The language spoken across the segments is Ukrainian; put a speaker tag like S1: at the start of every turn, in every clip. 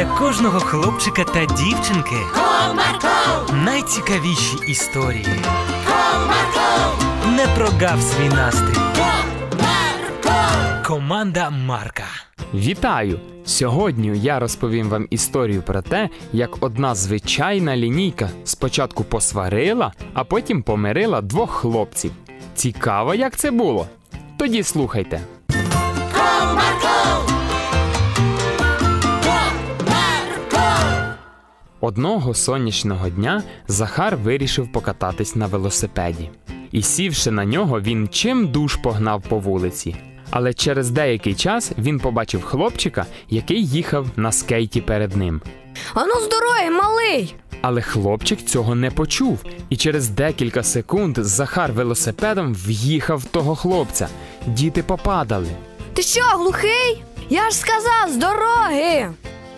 S1: Для кожного хлопчика та дівчинки
S2: Comarco,
S1: найцікавіші історії.
S2: Comarco,
S1: Не прогав свій настрій.
S2: Comarco.
S1: Команда Марка.
S3: Вітаю! Сьогодні я розповім вам історію про те, як одна звичайна лінійка спочатку посварила, а потім помирила двох хлопців. Цікаво, як це було? Тоді слухайте. Одного сонячного дня Захар вирішив покататись на велосипеді. І сівши на нього, він чим душ погнав по вулиці. Але через деякий час він побачив хлопчика, який їхав на скейті перед ним.
S4: Ану з дороги, малий!
S3: Але хлопчик цього не почув, і через декілька секунд Захар велосипедом в'їхав в того хлопця. Діти попадали.
S4: Ти що, глухий? Я ж сказав з дороги!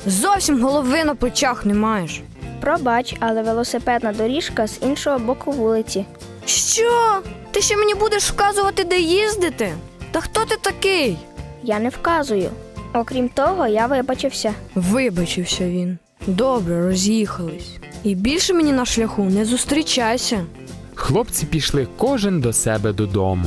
S4: Зовсім голови на плечах не маєш.
S5: Пробач, але велосипедна доріжка з іншого боку вулиці.
S4: Що? Ти ще мені будеш вказувати, де їздити? Та хто ти такий?
S5: Я не вказую. Окрім того, я вибачився.
S4: Вибачився він. Добре, роз'їхались. І більше мені на шляху не зустрічайся.
S3: Хлопці пішли кожен до себе додому.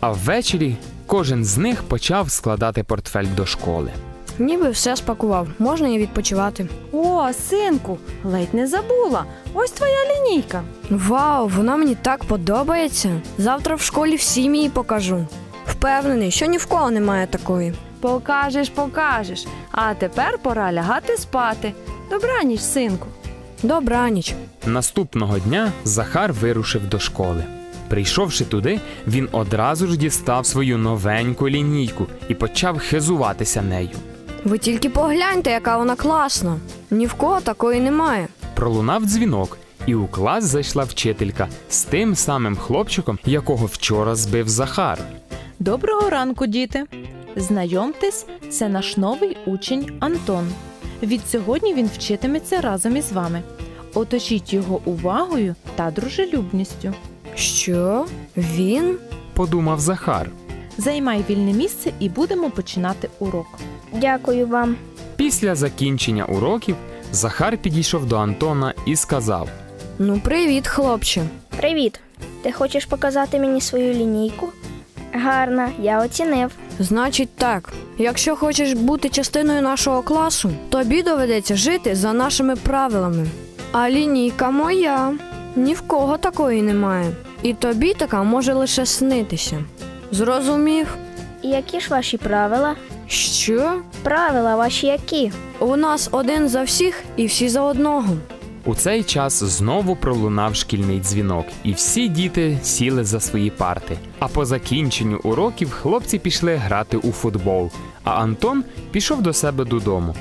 S3: А ввечері кожен з них почав складати портфель до школи.
S4: Ніби все спакував, можна і відпочивати.
S6: О, синку, ледь не забула. Ось твоя лінійка.
S4: Вау, вона мені так подобається. Завтра в школі всім її покажу. Впевнений, що ні в кого немає такої.
S6: Покажеш, покажеш. А тепер пора лягати спати. Добраніч, синку.
S4: Добраніч.
S3: Наступного дня Захар вирушив до школи. Прийшовши туди, він одразу ж дістав свою новеньку лінійку і почав хизуватися нею.
S4: Ви тільки погляньте, яка вона класна. Ні в кого такої немає.
S3: Пролунав дзвінок, і у клас зайшла вчителька з тим самим хлопчиком, якого вчора збив Захар.
S7: Доброго ранку, діти! Знайомтесь, це наш новий учень Антон. Відсьогодні він вчитиметься разом із вами. Оточіть його увагою та дружелюбністю.
S4: Що? Він?
S3: Подумав Захар.
S7: Займай вільне місце і будемо починати урок.
S5: Дякую вам.
S3: Після закінчення уроків Захар підійшов до Антона і сказав:
S4: Ну, привіт, хлопче.
S5: Привіт. Ти хочеш показати мені свою лінійку? Гарна, я оцінив.
S4: Значить так, якщо хочеш бути частиною нашого класу, тобі доведеться жити за нашими правилами. А лінійка моя. Ні в кого такої немає. І тобі така може лише снитися. Зрозумів?
S5: І які ж ваші правила?
S4: Що?
S5: Правила ваші які?
S4: У нас один за всіх і всі за одного.
S3: У цей час знову пролунав шкільний дзвінок, і всі діти сіли за свої парти. А по закінченню уроків хлопці пішли грати у футбол, а Антон пішов до себе додому.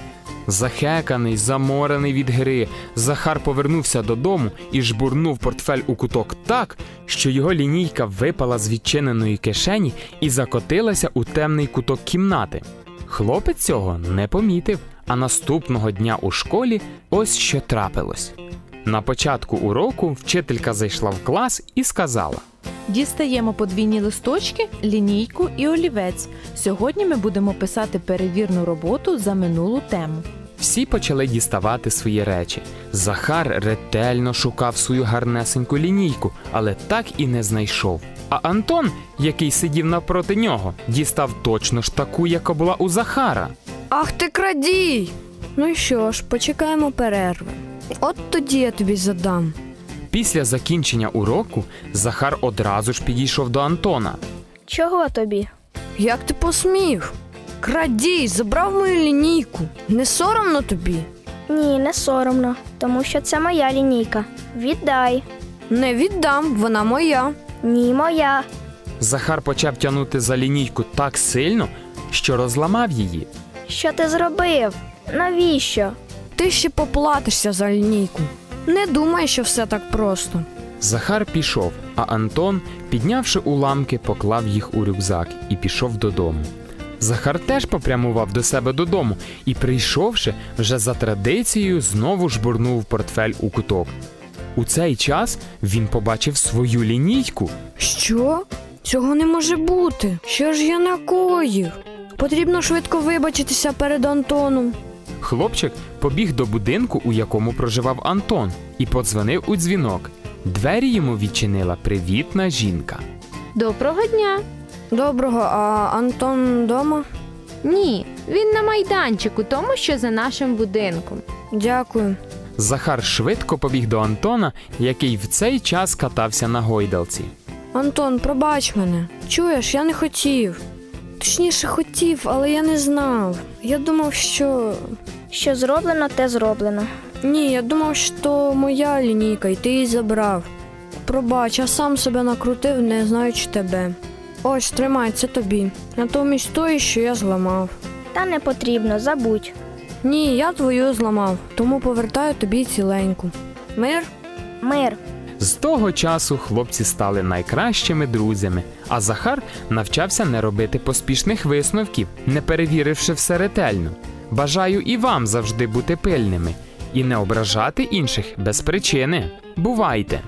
S3: Захеканий, заморений від гри, Захар повернувся додому і жбурнув портфель у куток так, що його лінійка випала з відчиненої кишені і закотилася у темний куток кімнати. Хлопець цього не помітив, а наступного дня у школі ось що трапилось. На початку уроку вчителька зайшла в клас і сказала:
S7: Дістаємо подвійні листочки, лінійку і олівець. Сьогодні ми будемо писати перевірну роботу за минулу тему.
S3: всі почали діставати свої речі. Захар ретельно шукав свою гарнесеньку лінійку, але так і не знайшов. А Антон, який сидів навпроти нього, дістав точно ж таку, яка була у Захара.
S4: Ах ти крадій! Ну і що ж, почекаємо перерви. От тоді я тобі задам.
S3: Після закінчення уроку Захар одразу ж підійшов до Антона.
S5: Чого тобі?
S4: Як ти посмів? Крадій, забрав мою лінійку. Не соромно тобі?
S5: Ні, не соромно, тому що це моя лінійка. Віддай.
S4: Не віддам, вона моя.
S5: Ні, моя.
S3: Захар почав тягнути за лінійку так сильно, що розламав її.
S5: Що ти зробив? Навіщо?
S4: Ти ще поплатишся за лінійку. Не думай, що все так просто.
S3: Захар пішов, а Антон, піднявши уламки, поклав їх у рюкзак і пішов додому. Захар теж попрямував до себе додому і, прийшовши, вже за традицією, знову жбурнув портфель у куток. У цей час він побачив свою лінійку.
S4: Що? Цього не може бути. Що ж я накоїв? Потрібно швидко вибачитися перед Антоном.
S3: Хлопчик побіг до будинку, у якому проживав Антон, і подзвонив у дзвінок. Двері йому відчинила привітна жінка.
S8: Доброго дня.
S4: Доброго, а Антон вдома?
S8: Ні, він на майданчику, тому що за нашим будинком.
S4: Дякую.
S3: Захар швидко побіг до Антона, який в цей час катався на гойдалці.
S4: Антон, пробач мене. Чуєш, я не хотів. Точніше, хотів, але я не знав. Я думав, що.
S5: Що зроблено, те зроблено.
S4: Ні, я думав, що моя лінійка, і ти її забрав. Пробач, я сам себе накрутив, не знаючи тебе. Ось, тримай, це тобі. Натомість тої, що я зламав.
S5: Та не потрібно, забудь.
S4: Ні, я твою зламав, тому повертаю тобі ціленьку. Мир?
S5: Мир.
S3: З того часу хлопці стали найкращими друзями, а Захар навчався не робити поспішних висновків, не перевіривши все ретельно. Бажаю і вам завжди бути пильними і не ображати інших без причини. Бувайте!